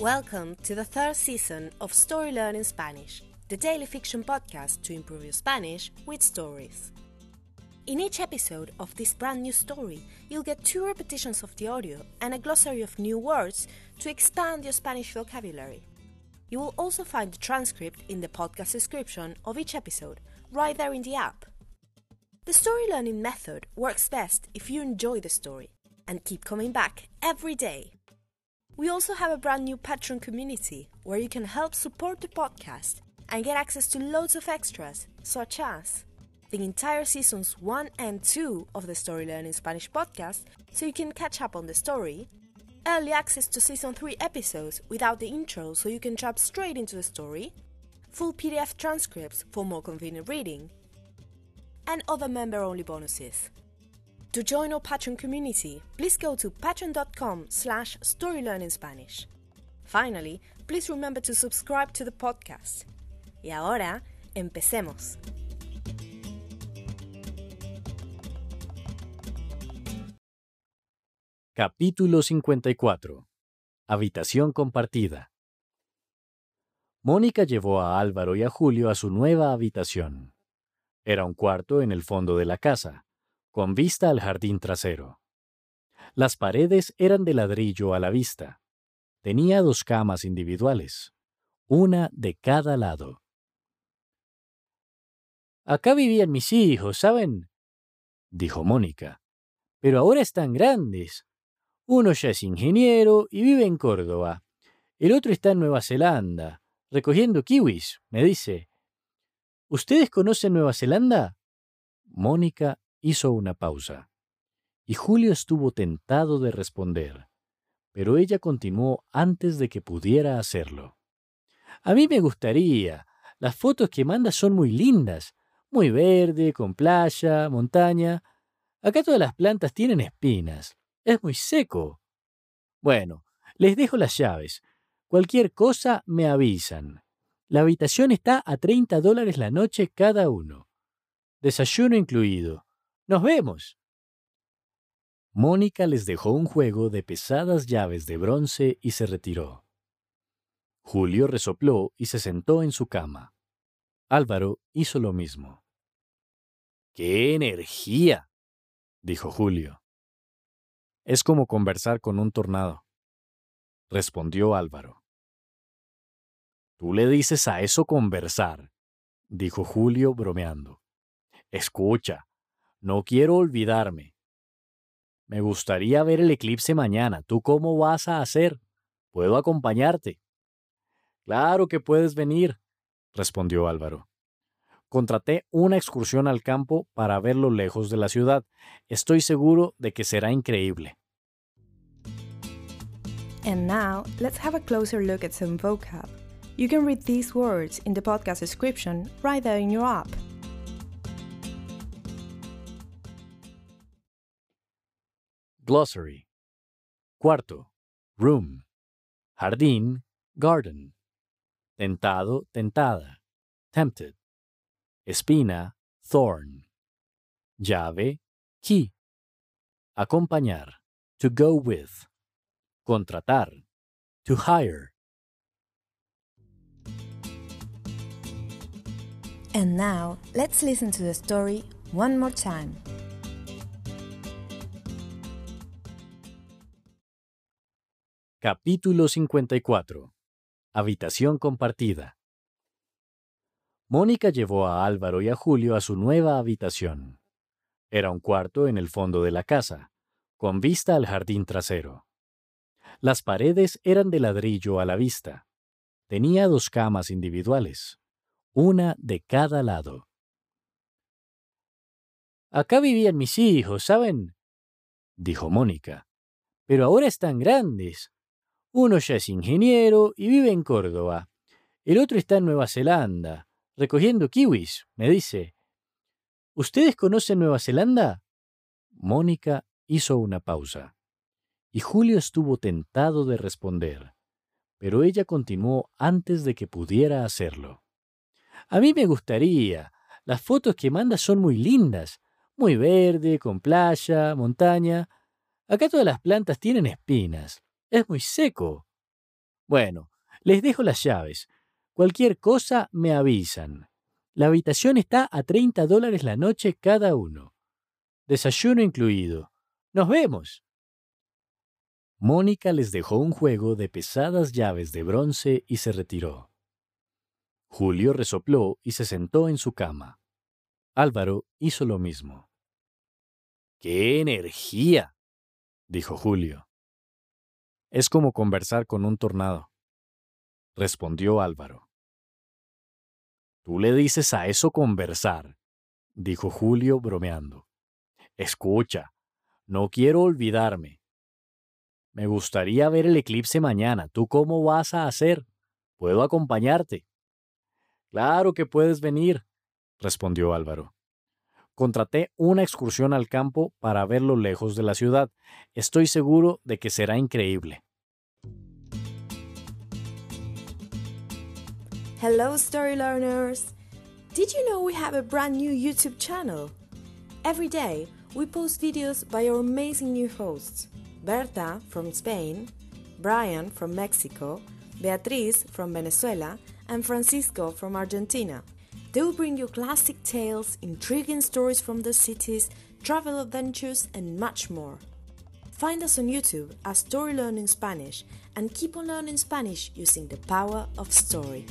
Welcome to the third season of Story Learning Spanish, the daily fiction podcast to improve your Spanish with stories. In each episode of this brand new story, you'll get two repetitions of the audio and a glossary of new words to expand your Spanish vocabulary. You will also find the transcript in the podcast description of each episode, right there in the app. The story learning method works best if you enjoy the story and keep coming back every day. We also have a brand new Patreon community where you can help support the podcast and get access to loads of extras, such as the entire seasons 1 and 2 of the Story Learning Spanish podcast, so you can catch up on the story, early access to season 3 episodes without the intro, so you can jump straight into the story, full PDF transcripts for more convenient reading, and other member only bonuses. To join our Patreon community, please go to patreon.com slash storylearningspanish. Finally, please remember to subscribe to the podcast. Y ahora, empecemos. Capítulo 54. Habitación compartida. Mónica llevó a Álvaro y a Julio a su nueva habitación. Era un cuarto en el fondo de la casa, con vista al jardín trasero. Las paredes eran de ladrillo a la vista. Tenía dos camas individuales, una de cada lado. Acá vivían mis hijos, ¿saben? dijo Mónica. Pero ahora están grandes. Uno ya es ingeniero y vive en Córdoba. El otro está en Nueva Zelanda, recogiendo kiwis, me dice. ¿Ustedes conocen Nueva Zelanda? Mónica hizo una pausa. Y Julio estuvo tentado de responder, pero ella continuó antes de que pudiera hacerlo. A mí me gustaría. Las fotos que manda son muy lindas. Muy verde, con playa, montaña. Acá todas las plantas tienen espinas. Es muy seco. Bueno, les dejo las llaves. Cualquier cosa me avisan. La habitación está a 30 dólares la noche cada uno. Desayuno incluido. Nos vemos. Mónica les dejó un juego de pesadas llaves de bronce y se retiró. Julio resopló y se sentó en su cama. Álvaro hizo lo mismo. ¡Qué energía! dijo Julio. Es como conversar con un tornado, respondió Álvaro. Tú le dices a eso conversar, dijo Julio bromeando. Escucha, no quiero olvidarme. Me gustaría ver el eclipse mañana. ¿Tú cómo vas a hacer? ¿Puedo acompañarte? Claro que puedes venir, respondió Álvaro. Contraté una excursión al campo para verlo lejos de la ciudad. Estoy seguro de que será increíble. And now, let's have a closer look at some vocab. You can read these words in the podcast description right there in your app. Glossary. Cuarto. Room. Jardín. Garden. Tentado, tentada. Tempted. Espina. Thorn. Llave. Key. Acompañar. To go with. Contratar. To hire. And now, let's listen to the story one more time. Capítulo 54. Habitación compartida. Mónica llevó a Álvaro y a Julio a su nueva habitación. Era un cuarto en el fondo de la casa, con vista al jardín trasero. Las paredes eran de ladrillo a la vista. Tenía dos camas individuales, una de cada lado. Acá vivían mis hijos, ¿saben? dijo Mónica. Pero ahora están grandes. Uno ya es ingeniero y vive en Córdoba. El otro está en Nueva Zelanda, recogiendo kiwis, me dice. ¿Ustedes conocen Nueva Zelanda? Mónica hizo una pausa. Y Julio estuvo tentado de responder, pero ella continuó antes de que pudiera hacerlo. A mí me gustaría. Las fotos que manda son muy lindas. Muy verde, con playa, montaña. Acá todas las plantas tienen espinas. Es muy seco. Bueno, les dejo las llaves. Cualquier cosa me avisan. La habitación está a 30 dólares la noche cada uno. Desayuno incluido. Nos vemos. Mónica les dejó un juego de pesadas llaves de bronce y se retiró. Julio resopló y se sentó en su cama. Álvaro hizo lo mismo. ¡Qué energía! dijo Julio. Es como conversar con un tornado, respondió Álvaro. Tú le dices a eso conversar, dijo Julio bromeando. Escucha, no quiero olvidarme. Me gustaría ver el eclipse mañana. ¿Tú cómo vas a hacer? ¿Puedo acompañarte? Claro que puedes venir, respondió Álvaro. Contraté una excursión al campo para verlo lejos de la ciudad. Estoy seguro de que será increíble. Hello, story learners! Did you know we have a brand new YouTube channel? Every day, we post videos by our amazing new hosts. Berta from Spain, Brian from Mexico, Beatriz from Venezuela, and Francisco from Argentina. They will bring you classic tales, intriguing stories from the cities, travel adventures, and much more. Find us on YouTube as Story Learning Spanish and keep on learning Spanish using the power of story.